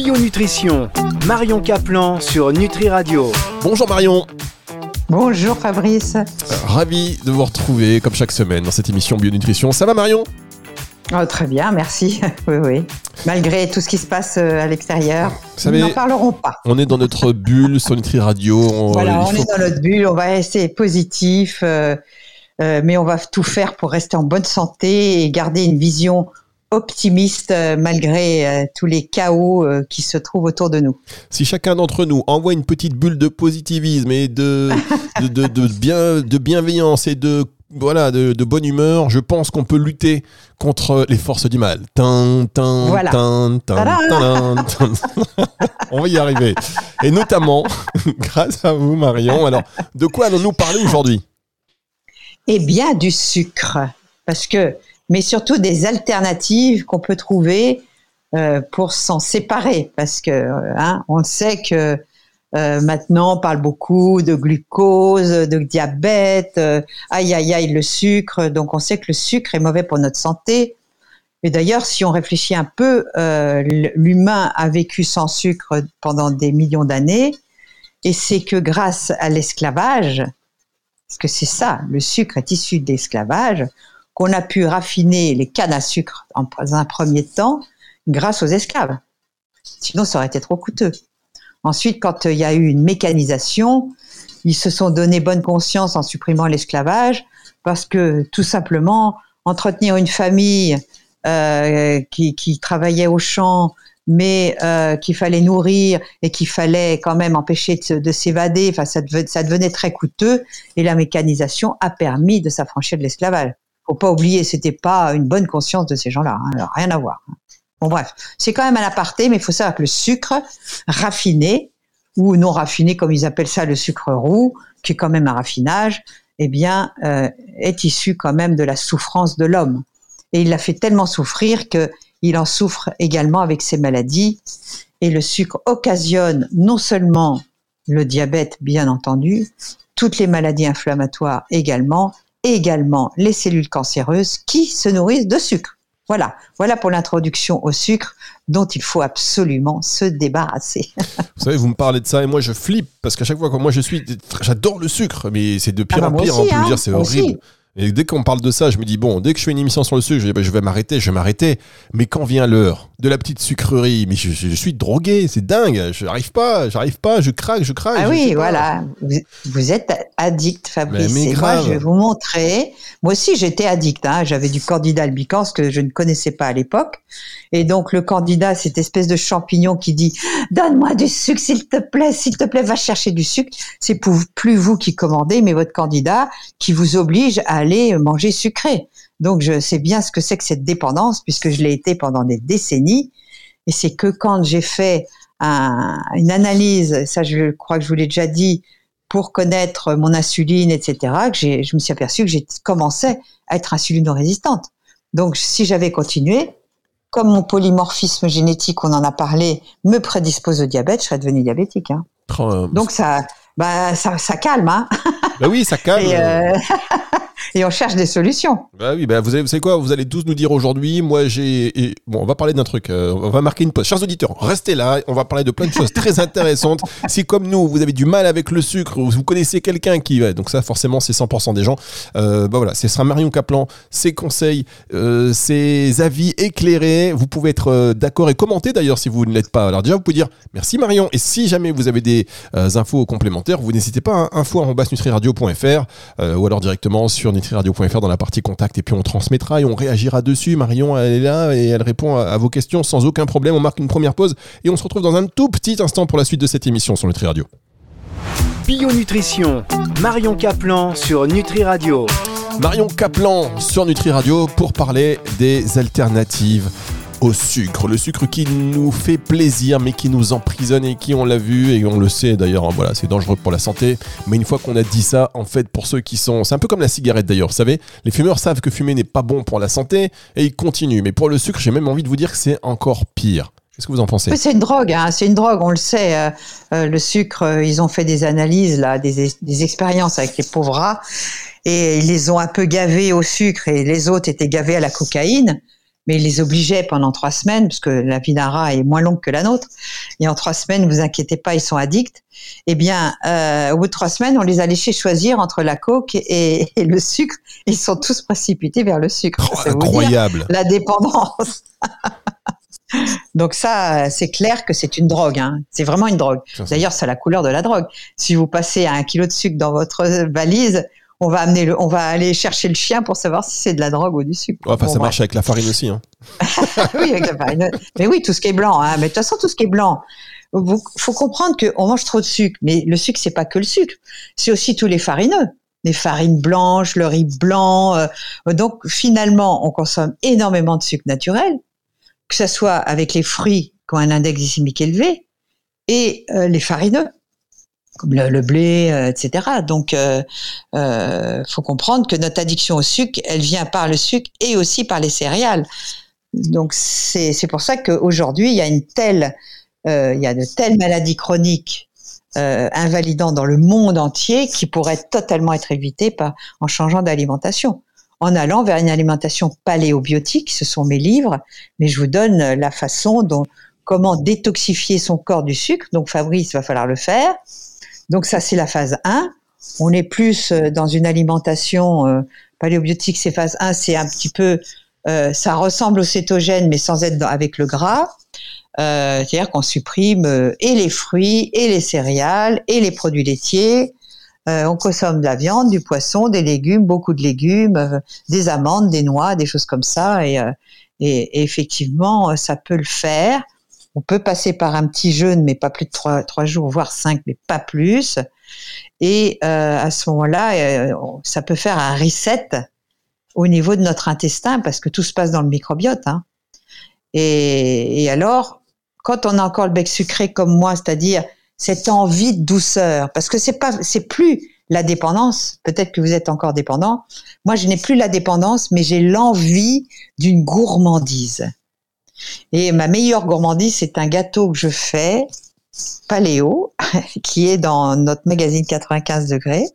Bio Nutrition, Marion Caplan sur Nutri Radio. Bonjour Marion. Bonjour Fabrice. Ravi de vous retrouver comme chaque semaine dans cette émission Bionutrition. Ça va Marion? Oh, Très bien, merci. oui, oui. Malgré tout ce qui se passe euh, à l'extérieur, nous n'en parlerons pas. On est dans notre bulle sur Nutri Radio. On, voilà, on est dans notre bulle, on va rester positif, euh, euh, mais on va tout faire pour rester en bonne santé et garder une vision optimiste euh, malgré euh, tous les chaos euh, qui se trouvent autour de nous. Si chacun d'entre nous envoie une petite bulle de positivisme et de, de, bien, de bienveillance et de voilà, de, bonne humeur, je pense qu'on peut lutter contre les forces du mal. On va y arriver. Et notamment, grâce à vous, Marion. Alors, de quoi allons-nous parler aujourd'hui? Eh bien, du sucre. Parce que mais surtout des alternatives qu'on peut trouver euh, pour s'en séparer, parce que hein, on sait que euh, maintenant on parle beaucoup de glucose, de diabète, euh, aïe aïe aïe le sucre, donc on sait que le sucre est mauvais pour notre santé. Et d'ailleurs, si on réfléchit un peu, l'humain a vécu sans sucre pendant des millions d'années, et c'est que grâce à l'esclavage, parce que c'est ça, le sucre est issu de l'esclavage, qu'on a pu raffiner les cannes à sucre en un premier temps grâce aux esclaves. Sinon, ça aurait été trop coûteux. Ensuite, quand euh, il y a eu une mécanisation, ils se sont donné bonne conscience en supprimant l'esclavage parce que tout simplement, entretenir une famille euh, qui, travaillait au champ, mais euh, qu'il fallait nourrir et qu'il fallait quand même empêcher de, s'évader, enfin, ça devenait très coûteux et la mécanisation a permis de s'affranchir de l'esclavage faut pas oublier, c'était pas une bonne conscience de ces gens-là. Hein, rien à voir. Bon bref, c'est quand même un aparté, mais il faut savoir que le sucre raffiné ou non raffiné, comme ils appellent ça, le sucre roux, qui est quand même un raffinage, eh euh, est issu quand même de la souffrance de l'homme. Et il l'a fait tellement souffrir que il en souffre également avec ses maladies. Et le sucre occasionne non seulement le diabète, bien entendu, toutes les maladies inflammatoires également, et également les cellules cancéreuses qui se nourrissent de sucre. Voilà, voilà pour l'introduction au sucre dont il faut absolument se débarrasser. Vous savez, vous me parlez de ça et moi je flippe parce qu'à chaque fois que moi je suis, j'adore le sucre, mais c'est de pire ah en bah pire. on peut hein, dire, c'est horrible. Et dès qu'on parle de ça, je me dis, bon, dès que je fais une émission sur le sucre, je, dis, bah, je vais m'arrêter, je vais m'arrêter. Mais quand vient l'heure de la petite sucrerie, mais je, suis drogué, c'est dingue, je n'arrive pas, j'arrive pas, je craque, je craque. Ah oui, voilà, vous, êtes addict, Fabrice. Mais, moi, je vais vous montrer. Moi aussi, j'étais addict, hein. j'avais du candida albicans que je ne connaissais pas à l'époque. Et donc, le candida, cette espèce de champignon qui dit, donne-moi du sucre, s'il te plaît, s'il te plaît, va chercher du sucre. C'est plus vous qui commandez, mais votre candidat qui vous oblige à aller manger sucré. Donc je sais bien ce que c'est que cette dépendance puisque je l'ai été pendant des décennies. Et c'est que quand j'ai fait une analyse, ça je crois que je vous l'ai déjà dit, pour connaître mon insuline, etc., que je me suis aperçu que j'ai commencé à être insulino-résistante. Donc si j'avais continué, comme mon polymorphisme génétique, on en a parlé, me prédispose au diabète, je serais devenue diabétique. Hein. Oh, Donc ça, bah, ça, ça calme. Hein bah oui, ça calme. Euh, et on cherche des solutions. Bah oui, bah vous, avez, vous savez quoi Vous allez tous nous dire aujourd'hui, moi j'ai... Bon, on va parler d'un truc, euh, on va marquer une pause. Chers auditeurs, restez là, on va parler de plein de choses très intéressantes. si comme nous, vous avez du mal avec le sucre, ou vous connaissez quelqu'un qui... Ouais, donc ça, forcément, c'est 100% des gens. Euh, bah voilà, ce sera Marion Caplan, ses conseils, euh, ses avis éclairés. Vous pouvez être euh, d'accord et commenter d'ailleurs si vous ne l'êtes pas. Alors déjà, vous pouvez dire merci Marion. Et si jamais vous avez des infos complémentaires, vous n'hésitez pas, hein, info ou alors directement sur nutriradio.fr dans la partie contact et puis on transmettra et on réagira dessus. Marion, elle est là et elle répond à, vos questions sans aucun problème. On marque une première pause et on se retrouve dans un tout petit instant pour la suite de cette émission sur Nutri Radio. Bio Nutrition, Marion Caplan sur Nutri Radio. Marion Caplan sur Nutri Radio pour parler des alternatives au sucre. Le sucre qui nous fait plaisir mais qui nous emprisonne et qui, on l'a vu et on le sait d'ailleurs, hein, voilà, c'est dangereux pour la santé. Mais une fois qu'on a dit ça, en fait, pour ceux qui sont... C'est un peu comme la cigarette d'ailleurs, vous savez, les fumeurs savent que fumer n'est pas bon pour la santé et ils continuent. Mais pour le sucre, j'ai même envie de vous dire que c'est encore pire. Qu'est-ce que vous en pensez? C'est une drogue, hein, c'est une drogue, on le sait. Euh, euh, le sucre, euh, ils ont fait des analyses, là, des, des expériences avec les pauvres rats, et ils les ont un peu gavés au sucre, et les autres étaient gavés à la cocaïne. Mais il les obligeait pendant trois semaines, parce que la vie d'un rat est moins longue que la nôtre. Et en trois semaines, vous inquiétez pas, ils sont addicts. Eh bien, euh, au bout de trois semaines, on les a laissés choisir entre la coke et, le sucre. Ils sont tous précipités vers le sucre. Oh, incroyable. la dépendance. Donc ça, c'est clair que c'est une drogue. Hein. C'est vraiment une drogue. D'ailleurs, c'est la couleur de la drogue. Si vous passez un kilo de sucre dans votre valise, on va amener le, on va aller chercher le chien pour savoir si c'est de la drogue ou du sucre. enfin, ça marche avec la farine aussi. Hein. oui, avec la farine. Mais oui, tout ce qui est blanc. Hein. Mais de toute façon, tout ce qui est blanc. Il faut comprendre qu'on mange trop de sucre. Mais le sucre, c'est pas que le sucre. C'est aussi tous les farineux. Les farines blanches, le riz blanc. Euh, donc, finalement, on consomme énormément de sucre naturel, que ce soit avec les fruits qui ont un index glycémique élevé et euh, les farineux comme le, blé, euh, etc. Donc, euh, euh, faut comprendre que notre addiction au sucre, elle vient par le sucre et aussi par les céréales. Donc, c'est pour ça qu'aujourd'hui, il y a une telle, il y a de telles maladies chroniques euh, invalidant dans le monde entier qui pourraient totalement être évitées en changeant d'alimentation. En allant vers une alimentation paléobiotique, ce sont mes livres, mais je vous donne la façon dont, comment détoxifier son corps du sucre. Donc Fabrice, va falloir le faire. Donc ça, c'est la phase 1. On est plus euh, dans une alimentation euh, paléobiotique, c'est phase 1, c'est un petit peu, euh, ça ressemble au cétogène, mais sans être avec le gras. Euh, C'est-à-dire qu'on supprime et les fruits, et les céréales, et les produits laitiers. on consomme de la viande, du poisson, des légumes, beaucoup de légumes, des amandes, des noix, des choses comme ça. Et effectivement, ça peut le faire. On peut passer par un petit jeûne, mais pas plus de trois, trois jours, voire cinq, mais pas plus. Et euh, à ce moment-là, euh, ça peut faire un reset au niveau de notre intestin, parce que tout se passe dans le microbiote. Hein. Et, et, alors, quand on a encore le bec sucré comme moi, c'est-à-dire cette envie de douceur, parce que c'est pas, c'est plus la dépendance. Peut-être que vous êtes encore dépendant. Moi, je n'ai plus la dépendance, mais j'ai l'envie d'une gourmandise. Et ma meilleure gourmandise, c'est un gâteau que je fais, paléo, qui est dans notre magazine 95 degrés.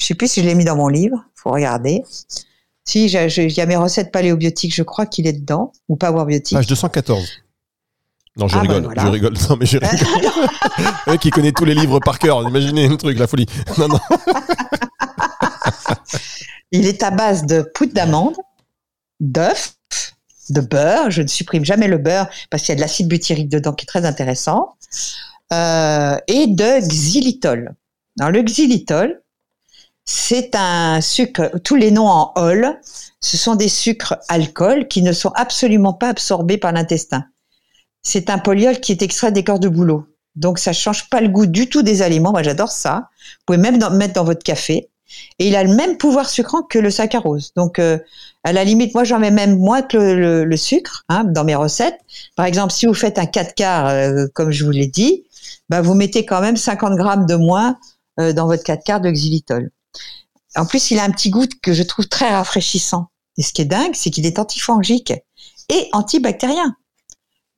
Je sais plus si je l'ai mis dans mon livre, faut regarder. Si, il y a mes recettes paléobiotiques, je crois qu'il est dedans, ou Power Biotique. Page 214. Non, je ah, ben rigole, je rigole. Non, mais je rigole. le mec qui connaît tous les livres par cœur, imaginez un truc, la folie. Non, non. il est à base de poudre d'amande, d'œufs, de beurre. Je ne supprime jamais le beurre parce qu'il y a de l'acide butyrique dedans qui est très intéressant. Euh, et de xylitol. Alors le xylitol, c'est un sucre, tous les noms en ol, ce sont des sucres alcool qui ne sont absolument pas absorbés par l'intestin. C'est un polyol qui est extrait des corps de bouleau. Donc ça change pas le goût du tout des aliments. Moi j'adore ça. Vous pouvez même mettre dans votre café. Et il a le même pouvoir sucrant que le saccharose. Donc, euh, à la limite, moi, j'en mets même moins que le, sucre hein, dans mes recettes. Par exemple, si vous faites un 4 quarts, euh, comme je vous l'ai dit, bah, vous mettez quand même 50 grammes de moins euh, dans votre 4 quarts de xylitol. En plus, il a un petit goût que je trouve très rafraîchissant. Et ce qui est dingue, c'est qu'il est antifongique et antibactérien.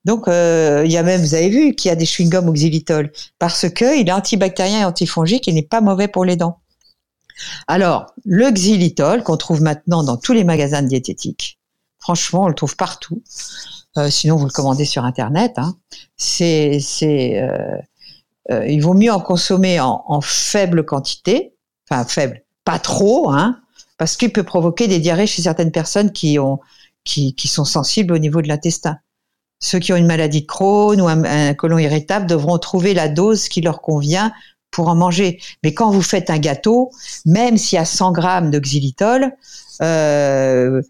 Donc, il y a même, vous avez vu, qu'il y a des chewing-gums au xylitol parce que il est antibactérien et antifongique et n'est pas mauvais pour les dents. Alors, le xylitol, qu'on trouve maintenant dans tous les magasins diététiques, franchement, on le trouve partout. Euh, sinon, vous le commandez sur Internet. Hein. C'est, euh, euh, il vaut mieux en consommer en, faible quantité, enfin faible, pas trop, hein, parce qu'il peut provoquer des diarrhées chez certaines personnes qui ont, qui, sont sensibles au niveau de l'intestin. Ceux qui ont une maladie de Crohn ou un colon irritable devront trouver la dose qui leur convient pour en manger. Mais quand vous faites un gâteau, même s'il y a 100 grammes de xylitol, euh,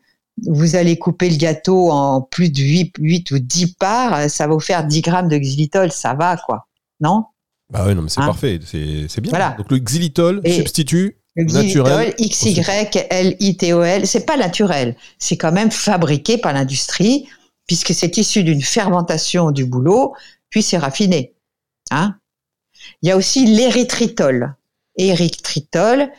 vous allez couper le gâteau en plus de 8, 8 ou 10 parts, ça va vous faire 10 grammes de xylitol, ça va quoi, non? Bah oui, non, mais c'est hein parfait, c'est bien. Voilà. Donc le xylitol substitue le xylitol, X-Y-L-I-T-O-L, c'est pas naturel, c'est quand même fabriqué par l'industrie, puisque c'est issu d'une fermentation du boulot, puis c'est raffiné. Hein? Il y a aussi l'érythritol. Érythritol,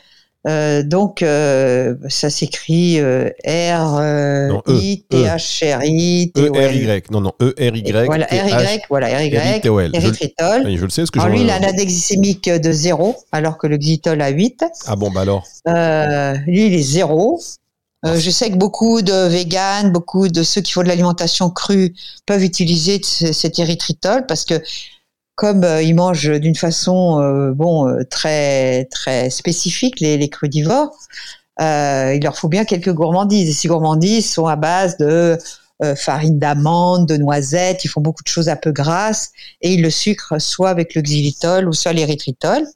euh, donc euh, ça s'écrit euh, R euh, e, I T H R I T O L. E R Y. Non non E R Y. Voilà R Y. Voilà R Y. Érythritol. Je, je le sais. Ce que alors lui, il a un index glycémique de 0, alors que le xylitol a 8. Ah bon bah alors. lui, il est 0. Euh, je sais que beaucoup de véganes, beaucoup de ceux qui font de l'alimentation crue peuvent utiliser cet érythritol parce que comme euh, ils mangent d'une façon euh, bon euh, très très spécifique les, les crudivores, il leur faut bien quelques gourmandises. Et ces gourmandises sont à base de farine d'amande, de noisettes. Ils font beaucoup de choses un peu grasses et ils le sucrent soit avec le xylitol ou soit l'érythritol.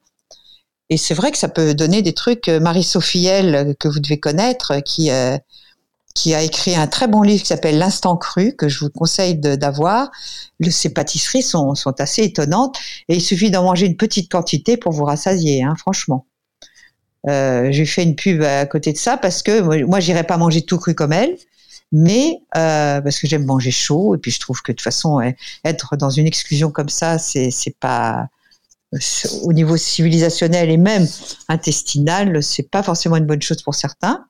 Et c'est vrai que ça peut donner des trucs. Marie-Sophie que vous devez connaître, qui qui a écrit un très bon livre qui s'appelle L'instant cru, que je vous conseille d'avoir. Ces pâtisseries sont, assez étonnantes et il suffit d'en manger une petite quantité pour vous rassasier, hein, franchement. Euh, J'ai fait une pub à côté de ça parce que moi, moi j'irai pas manger tout cru comme elle, mais euh, parce que j'aime manger chaud et puis je trouve que de toute façon eh, être dans une exclusion comme ça, c'est pas au niveau civilisationnel et même intestinal, c'est pas forcément une bonne chose pour certains.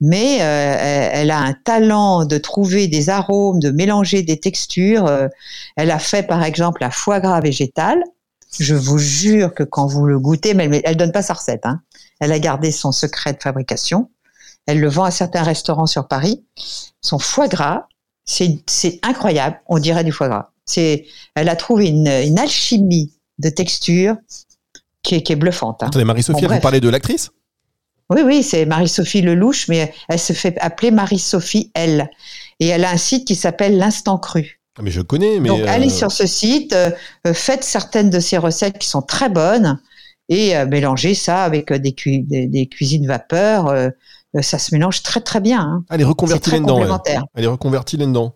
Mais euh, elle, a un talent de trouver des arômes, de mélanger des textures. Euh, elle a fait par exemple un foie gras végétal. Je vous jure que quand vous le goûtez, mais elle, elle donne pas sa recette. Hein. Elle a gardé son secret de fabrication. Elle le vend à certains restaurants sur Paris. Son foie gras, c'est incroyable. On dirait du foie gras. C'est, elle a trouvé une alchimie de texture qui est, qui est bluffante. Hein. Attendez, Marie-Sophie, Bon, vous parlez de l'actrice? Oui, oui, c'est Marie-Sophie Lelouch, mais elle se fait appeler Marie-Sophie L. Et elle a un site qui s'appelle l'Instant Cru. Ah, Mais je connais, mais. Donc, euh, allez sur ce site, euh, euh, faites certaines de ces recettes qui sont très bonnes et euh, mélangez ça avec euh, des, cui- des, des cuisines vapeur. euh, euh, ça se mélange très, très bien. hein. Elle est reconvertie là-dedans. Elle est reconvertie là-dedans.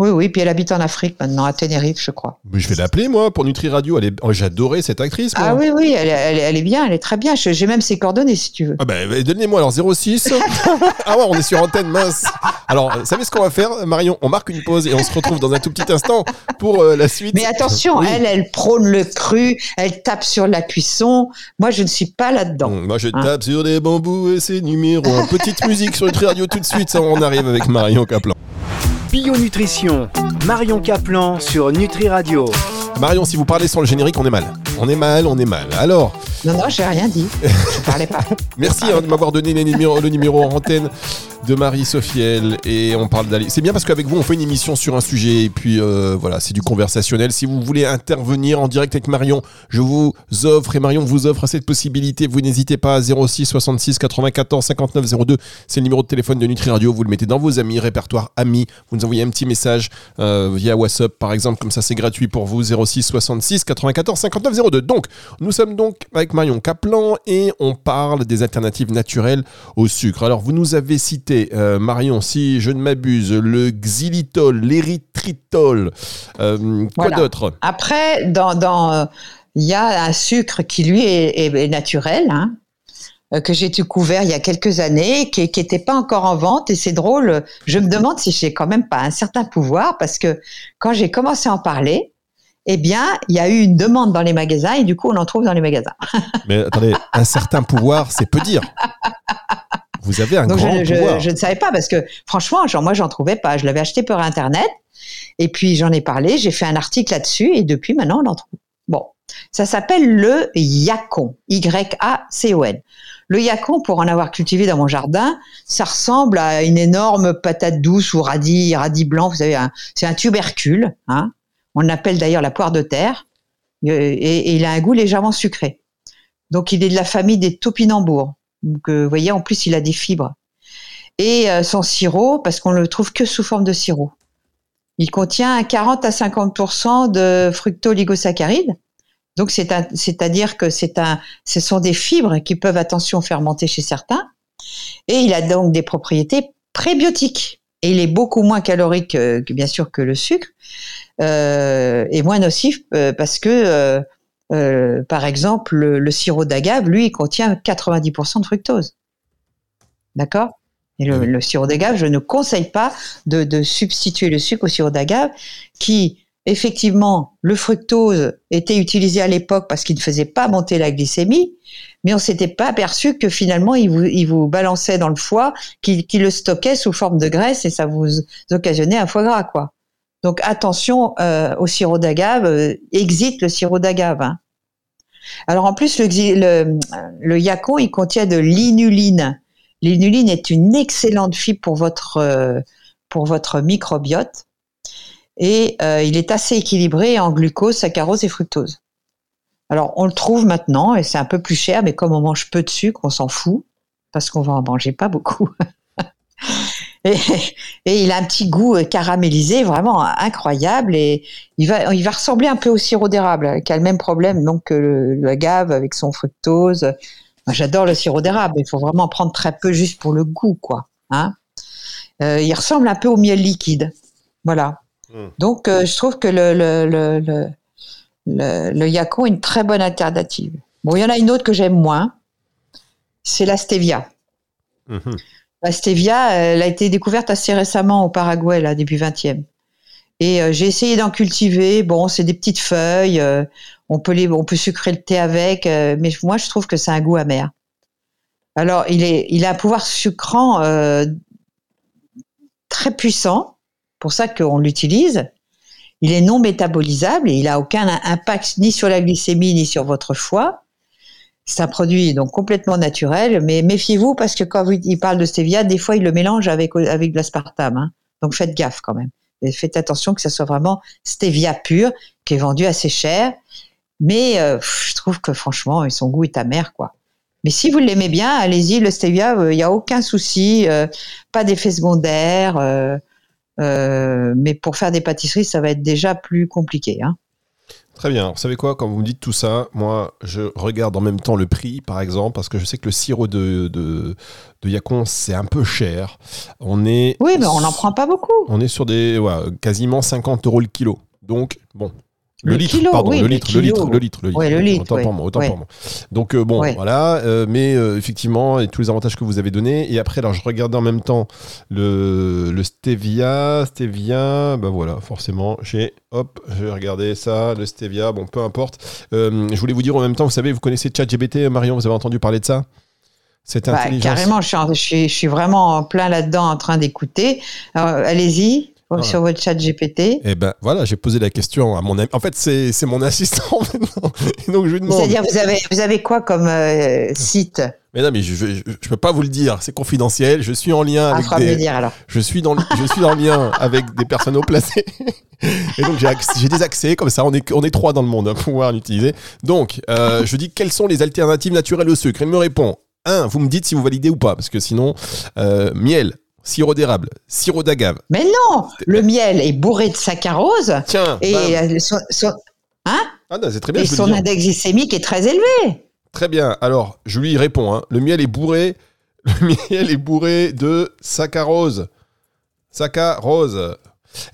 Oui, oui, puis elle habite en Afrique maintenant, à Tenerife, je crois. Mais je vais l'appeler, moi, pour Nutri Radio. Est... oh, J'adorais cette actrice, moi. Ah oui, oui, elle, est- elle, est- elle est bien, elle est très bien. J'ai même ses coordonnées, si tu veux. Ah bah, bah, donnez-moi alors 06. ah ouais, on est sur antenne, mince. Alors, euh, savez ce qu'on va faire, Marion? On marque une pause et on se retrouve dans un tout petit instant pour euh, la suite. Mais attention, Oui. elle, elle prône le cru, elle tape sur la cuisson. Moi, je ne suis pas là-dedans. Moi, je Hein. tape sur des bambous et c'est numéro un. Petite musique sur Nutri Radio tout de suite. Ça, on arrive avec Marion Kaplan. Bio Nutrition, Marion Caplan sur Nutri Radio. Marion, si vous parlez sur le générique, on est mal. On est mal, on est mal. Alors, Non, non, j'ai rien dit. Je parlais pas. merci hein, de m'avoir donné les numéros- le numéro en antenne de Marie Sophiel et on parle d'aller. C'est bien parce qu'avec vous, on fait une émission sur un sujet et puis euh, voilà, c'est du conversationnel. Si vous voulez intervenir en direct avec Marion, je vous offre et Marion vous offre cette possibilité. Vous n'hésitez pas à 06 66 94 59 02. C'est le numéro de téléphone de Nutri Radio. Vous le mettez dans vos amis, répertoire amis. Vous nous envoyez un petit message euh, via WhatsApp par exemple, comme ça c'est gratuit pour vous. 06 66 94 59 02. Donc, nous sommes donc avec Marion Kaplan et on parle des alternatives naturelles au sucre. Alors, vous nous avez cité, euh, Marion, si je ne m'abuse, le xylitol, l'érythritol. Euh, quoi Voilà. d'autre? Après, dans, dans, euh, il y a un sucre qui lui est, est- est naturel, hein, que j'ai découvert il y a quelques années, qui n'était pas encore en vente. Et c'est drôle, je me demande si j'ai quand même pas un certain pouvoir, parce que quand j'ai commencé à en parler, eh bien, il y a eu une demande dans les magasins et du coup, on en trouve dans les magasins. Mais attendez, un certain pouvoir, c'est peu dire. Vous avez un Donc, grand je, pouvoir. je ne savais pas parce que franchement, genre, moi, j'en trouvais pas. Je l'avais acheté par Internet et puis j'en ai parlé, j'ai fait un article là-dessus et depuis maintenant, on en trouve. Bon, ça s'appelle le yacon, Y-A-C-O-N. Le yacon, pour en avoir cultivé dans mon jardin, ça ressemble à une énorme patate douce ou radis, radis blanc. Vous savez, c'est un tubercule. Hein. On l'appelle d'ailleurs la poire de terre Euh, et, et il a un goût légèrement sucré. Donc, il est de la famille des topinambours. Euh, vous voyez, en plus, il a des fibres. Et euh, son sirop, parce qu'on le trouve que sous forme de sirop. Il contient 40 à 50% de fructoligosaccharides. Donc, c'est-à-dire que un, ce sont des fibres qui peuvent, attention, fermenter chez certains. Et il a donc des propriétés prébiotiques. Et il est beaucoup moins calorique, euh, bien sûr, que le sucre, et moins nocif parce que, euh, par exemple, le, le sirop d'agave, lui, il contient 90% de fructose. D'accord? Et le, Oui. le sirop d'agave, je ne conseille pas de, de substituer le sucre au sirop d'agave, qui, effectivement, le fructose était utilisé à l'époque parce qu'il ne faisait pas monter la glycémie, mais on s'était pas aperçu que finalement, il vous, il vous balançait dans le foie, qu'il qu'il le stockait sous forme de graisse et ça vous occasionnait un foie gras, quoi. Donc attention euh, au sirop d'agave, euh, exit le sirop d'agave. hein. Alors en plus, le, yacon, il contient de l'inuline. L'inuline est une excellente fibre pour votre, euh, microbiote et euh, il est assez équilibré en glucose, saccharose et fructose. Alors, on le trouve maintenant et c'est un peu plus cher, mais comme on mange peu de sucre, on s'en fout parce qu'on va en manger pas beaucoup. et, et, il a un petit goût euh, caramélisé vraiment incroyable et il va, il va ressembler un peu au sirop d'érable qui a le même problème donc que le, le agave avec son fructose. J'adore le sirop d'érable, il faut vraiment prendre très peu juste pour le goût, quoi. Hein euh, il ressemble un peu au miel liquide, voilà. Mmh. Donc, euh, je trouve que le, le, le, le, le Yacon est une très bonne alternative. Bon, il y en a une autre que j'aime moins, c'est la stevia. Mmh. La stevia, elle a été découverte assez récemment au Paraguay, là, début 20e. Et euh, j'ai essayé d'en cultiver. Bon, c'est des petites feuilles. Euh, on peut les, on peut sucrer le thé avec, euh, mais moi je trouve que c'est un goût amer. Alors, il est, il a un pouvoir sucrant euh, très puissant. Pour ça qu'on l'utilise. Il est non métabolisable il a aucun impact ni sur la glycémie ni sur votre foie. C'est un produit donc complètement naturel, mais méfiez-vous parce que quand il parle de stevia, des fois il le mélange avec avec de l'aspartame. Hein. Donc faites gaffe quand même. Et faites attention que ça soit vraiment stevia pur, qui est vendu assez cher. Mais euh, je trouve que franchement, son goût est amer, quoi. Mais si vous l'aimez bien, allez-y, le stevia, il euh, n'y a aucun souci, euh, pas d'effet secondaire. Euh, mais pour faire des pâtisseries, ça va être déjà plus compliqué. Hein. Très bien. Vous savez quoi, quand vous me dites tout ça, moi, je regarde en même temps le prix, par exemple, parce que je sais que le sirop de, de, de Yacon, c'est un peu cher. On est. Oui, mais on n'en prend pas beaucoup. On est sur des. Ouais, quasiment 50 euros le kilo. Donc, bon, le, Le litre, kilo, pardon, oui, le litre, le litre, le litre, le litre. Ouais, le litre, Autant ouais. pour moi, autant Ouais. pour moi. Donc euh, bon, voilà. euh, mais euh, effectivement, et tous les avantages que vous avez donnés. Et après, alors je regardais en même temps le, le stevia, stevia. Ben voilà, forcément, j'ai, hop, j'ai regardé ça, le stevia. Bon, peu importe. Je voulais vous dire en même temps, vous savez, vous connaissez ChatGPT, Marion, vous avez entendu parler de ça? Cette Bah, intelligence? carrément, je suis, je, suis, vraiment en plein là-dedans en train d'écouter. Allez-y Ah. sur votre chat GPT. Eh ben voilà, j'ai posé la question à mon ami. En fait, c'est c'est mon assistant maintenant. Et donc je lui demande. C'est-à-dire, vous avez, vous avez quoi comme euh, site? Mais non, mais je, je peux pas vous le dire, c'est confidentiel. Je suis en lien à avec des, dire alors je suis dans, je suis en lien avec des personnes haut placées. Et donc j'ai j'ai des accès comme ça. On est, on est trois dans le monde à pouvoir l'utiliser. Donc euh, je dis quelles sont les alternatives naturelles au sucre? Il me répond un, vous me dites si vous validez ou pas, parce que sinon euh, miel, sirop d'érable, sirop d'agave. Mais non Le miel est bourré de saccharose Tiens, et, euh, hein ah non, c'est très bien. et je peux son dire. index glycémique est très élevé. Très bien. Alors, je lui réponds. hein. Le miel est bourré. Le miel est bourré de saccharose. Saccharose.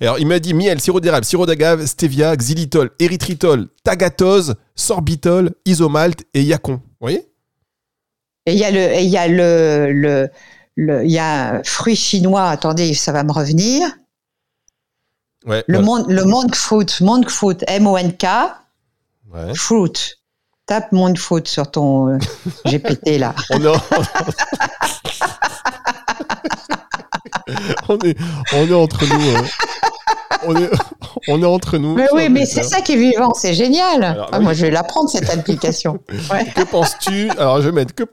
Alors, il m'a dit miel, sirop d'érable, sirop d'agave, stevia, xylitol, érythritol, tagatose, sorbitol, isomalt et yacon. Vous voyez? Et il y a le, et y a le, le- il y a un fruit chinois. Attendez, ça va me revenir. Ouais. Le voilà. monk, le monk fruit, monk fruit, M-O-N-K, Ouais. fruit. Tape monk fruit sur ton euh, GPT là. On est, on est, on est entre nous. hein. On est, on est entre nous. Mais oui, mais c'est ça qui est vivant, c'est génial. Alors, Ah, oui. Moi, je vais l'apprendre cette application. Ouais. Que penses-tu? Alors, je vais mettre. Que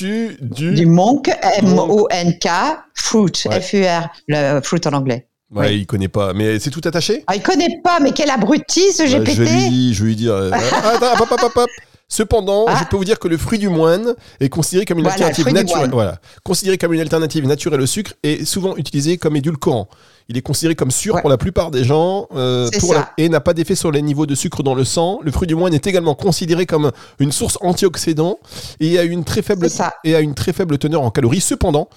du. Du monk, M-O-N-K, fruit, Ouais. F-U-R, le fruit en anglais. Ouais, Oui. il connaît pas. Mais c'est tout attaché? Ah, il connaît pas, mais quel abruti ce GPT. je vais lui dire, je vais lui dire. euh, attends, hop, hop, hop, hop. Cependant, Ah. je peux vous dire que le fruit du moine est considéré comme une Voilà, alternative naturelle. Voilà, considéré comme une alternative naturelle au sucre et souvent utilisé comme édulcorant. Il est considéré comme sûr Ouais. pour la plupart des gens euh, pour la- et n'a pas d'effet sur les niveaux de sucre dans le sang. Le fruit du moine est également considéré comme une source antioxydant et a une très faible et a une très faible teneur en calories. Cependant,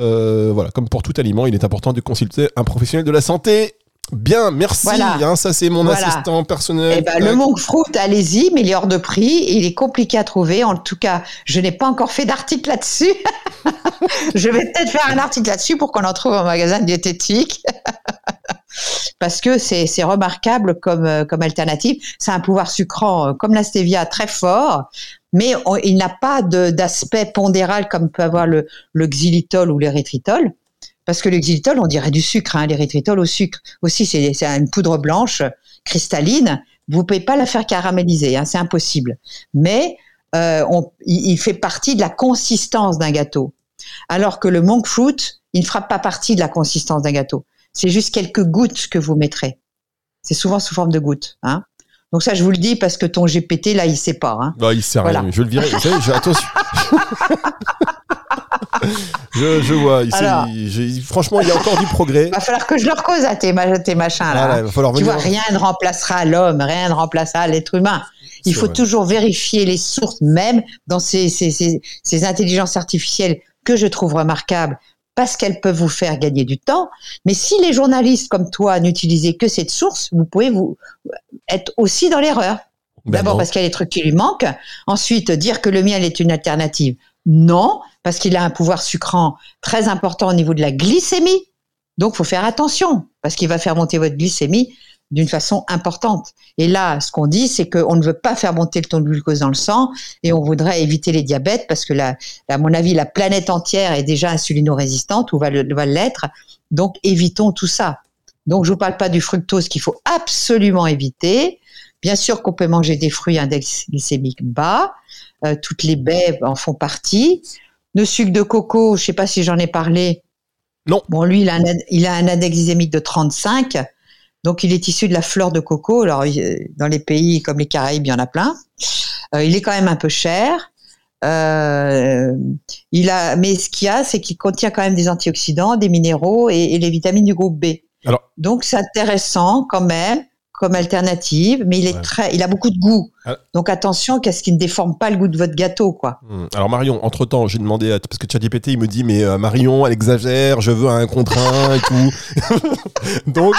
euh, voilà, comme pour tout aliment, il est important de consulter un professionnel de la santé. Bien, merci. Voilà. hein, ça c'est mon Voilà. assistant personnel. Eh ben, le monk fruit, allez-y, mais il est hors de prix. Il est compliqué à trouver. En tout cas, je n'ai pas encore fait d'article là-dessus. je vais peut-être faire un article là-dessus pour qu'on en trouve en magasin de diététique. Parce que c'est c'est remarquable comme, euh, comme alternative. C'est un pouvoir sucrant, euh, comme la stevia, très fort, mais on- il n'a pas de- d'aspect pondéral comme peut avoir le, le xylitol ou l'érythritol. Parce que le xylitol, on dirait du sucre, hein, l'érythritol au sucre. Aussi, c'est une poudre blanche cristalline. Vous pouvez pas la faire caraméliser, hein, c'est impossible. Mais euh, on- il, il fait partie de la consistance d'un gâteau. Alors que le monk fruit, il ne fera pas partie de la consistance d'un gâteau. C'est juste quelques gouttes que vous mettrez. C'est souvent sous forme de gouttes. Hein. Donc ça, je vous le dis parce que ton GPT, là, il sait pas. Hein. Bah, il sait rien. Voilà. Je le virai. Vous savez, je- attention. je, je vois. il Alors. franchement, il y a encore du progrès. Il va falloir que je leur cause à tes, ma- tes machins là. Voilà, il va falloir tu venir. vois, rien ne remplacera l'homme, rien ne remplacera l'être humain. Il faut vrai. toujours vérifier les sources, même dans ces, ces, ces, ces intelligences artificielles que je trouve remarquables, parce qu'elles peuvent vous faire gagner du temps. Mais si les journalistes comme toi n'utilisaient que cette source, vous pouvez vous être aussi dans l'erreur. Ben D'abord parce qu'il y a des trucs qui lui manquent. Ensuite, dire que le miel est une alternative. Non, parce qu'il a un pouvoir sucrant très important au niveau de la glycémie. Donc, faut faire attention parce qu'il va faire monter votre glycémie d'une façon importante. Et là, ce qu'on dit, c'est qu'on ne veut pas faire monter le taux de glucose dans le sang et on voudrait éviter les diabètes parce que, la, à mon avis, la planète entière est déjà insulino-résistante ou va l'être. Donc, évitons tout ça. Donc, je vous parle pas du fructose qu'il faut absolument éviter. Bien sûr qu'on peut manger des fruits index glycémique bas. Euh, toutes les baies en font partie. Le sucre de coco, je sais pas si j'en ai parlé. Non. Bon, lui, il a un, il a un index glycémique de 35. Donc, il est issu de la fleur de coco. Alors, dans les pays comme les Caraïbes, il y en a plein. Euh, il est quand même un peu cher. Euh, il a, mais ce qu'il y a, c'est qu'il contient quand même des antioxydants, des minéraux et, et les vitamines du groupe B. Alors- Donc, c'est intéressant quand même comme alternative, mais il est Ouais. très, il a beaucoup de goût. Ah. Donc attention, qu'est-ce qui ne déforme pas le goût de votre gâteau, quoi. Hmm. Alors Marion, entre temps, j'ai demandé à parce que ChatGPT il me dit mais euh, Marion, elle exagère, je veux un contre un et tout. donc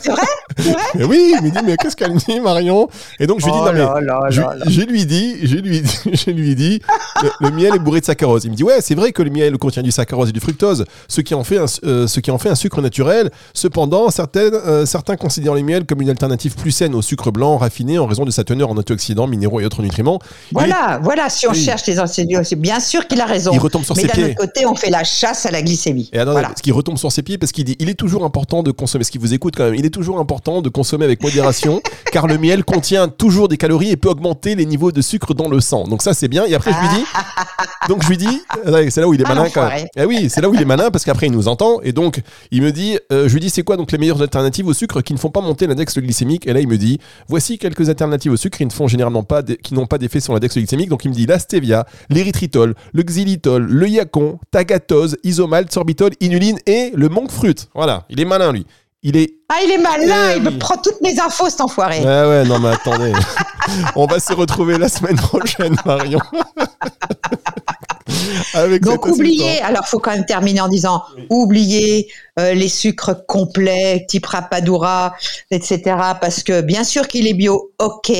C'est vrai? C'est vrai? Oui, il me dit mais qu'est-ce qu'elle dit Marion? Et donc je lui dis Oh non mais là je, là là. je lui dis, je lui dis, je lui dis, le, le miel est bourré de saccharose. Il me dit ouais, c'est vrai que le miel contient du saccharose et du fructose, ce qui en fait un, euh, ce qui en fait un sucre naturel. Cependant, certaines, euh, certains considèrent le miel comme une alternative plus saine au sucre blanc raffiné en raison de sa teneur en antioxydants, minéraux et autres nutriments. Voilà, voilà, si on Oui. cherche les c'est bien sûr qu'il a raison. Il retombe sur Mais ses d'un pieds. autre côté, on fait la chasse à la glycémie. Et alors, voilà. ce qui retombe sur ses pieds parce qu'il dit il est toujours important de consommer, ce qui vous écoute quand même, il est toujours important de consommer avec modération car le miel contient toujours des calories et peut augmenter les niveaux de sucre dans le sang. Donc ça c'est bien. Et après je lui dis, donc je lui dis, euh, c'est là où il est Ah, malin quand même. Eh oui, c'est là où il est malin parce qu'après il nous entend et donc il me dit, euh, je lui dis c'est quoi donc les meilleures alternatives au sucre qui ne font pas monter l'index glycémique? Et là il me dit voici quelques alternatives au sucre qui ne font généralement pas, d'e- qui n'ont pas d'effet sur l'index glycémique. Donc il me dit la stevia, l'érythritol, le xylitol, le yacon, tagatose, isomalt, sorbitol, inuline et le monk fruit. Voilà, il est malin lui. Il est Ah, il est malin, Eh il me prend toutes mes infos, cet enfoiré. Ouais, ouais, non, mais attendez. On va se retrouver la semaine prochaine, Marion. Avec Donc oubliez, alors faut quand même terminer en disant oubliez euh, les sucres complets, type rapadura, etc. Parce que bien sûr qu'il est bio, ok,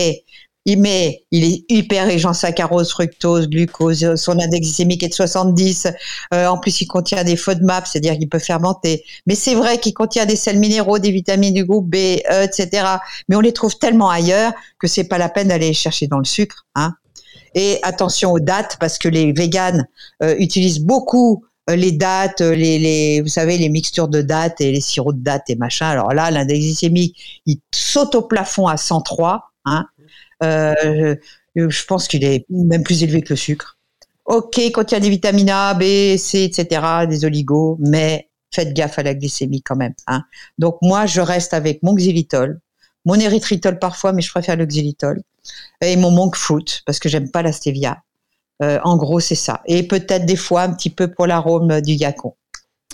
il met, il est hyper en saccharose, fructose, glucose, son index glycémique est de 70. Euh, en plus, il contient des FODMAP, c'est-à-dire qu'il peut fermenter. Mais c'est vrai qu'il contient des sels minéraux, des vitamines du groupe B, E, etc. Mais on les trouve tellement ailleurs que c'est pas la peine d'aller chercher dans le sucre. Hein. Et attention aux dates parce que les véganes euh, utilisent beaucoup euh, les dates, euh, les, les, vous savez, les mixtures de dates et les sirops de dates et machin. Alors là, l'index glycémique, il saute au plafond à 103. Hein. Euh, je, pense qu'il est même plus élevé que le sucre. Ok, il contient des vitamines A, B, C, etc., des oligos, mais faites gaffe à la glycémie quand même. Hein. Donc moi, je reste avec mon xylitol, mon érythritol parfois, mais je préfère le xylitol, et mon monk fruit parce que j'aime pas la stevia. Euh, en gros, c'est ça. Et peut-être des fois un petit peu pour l'arôme du yacon.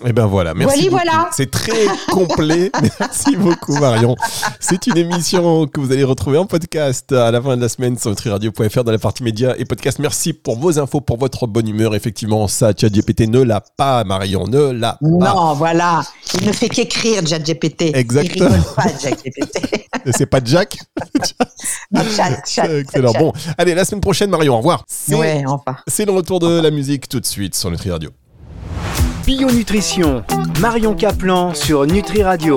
Et ben voilà, merci. Voilà. C'est très complet. merci beaucoup, Marion. C'est une émission que vous allez retrouver en podcast à la fin de la semaine sur nutriradio.fr dans la partie médias et podcast. Merci pour vos infos, pour votre bonne humeur. Effectivement, ça, ChatGPT ne l'a pas, Marion, ne l'a pas. Non, voilà. Il ne fait qu'écrire ChatGPT. Exactement. Il rigole pas, ChatGPT. C'est pas Jack Non, chat, chat, Excellent. chat. Bon, allez, la semaine prochaine, Marion, au revoir. Ouais, enfin. c'est le retour de la musique tout de suite sur Nutri Radio. Bio Nutrition, Marion Caplan sur Nutri Radio.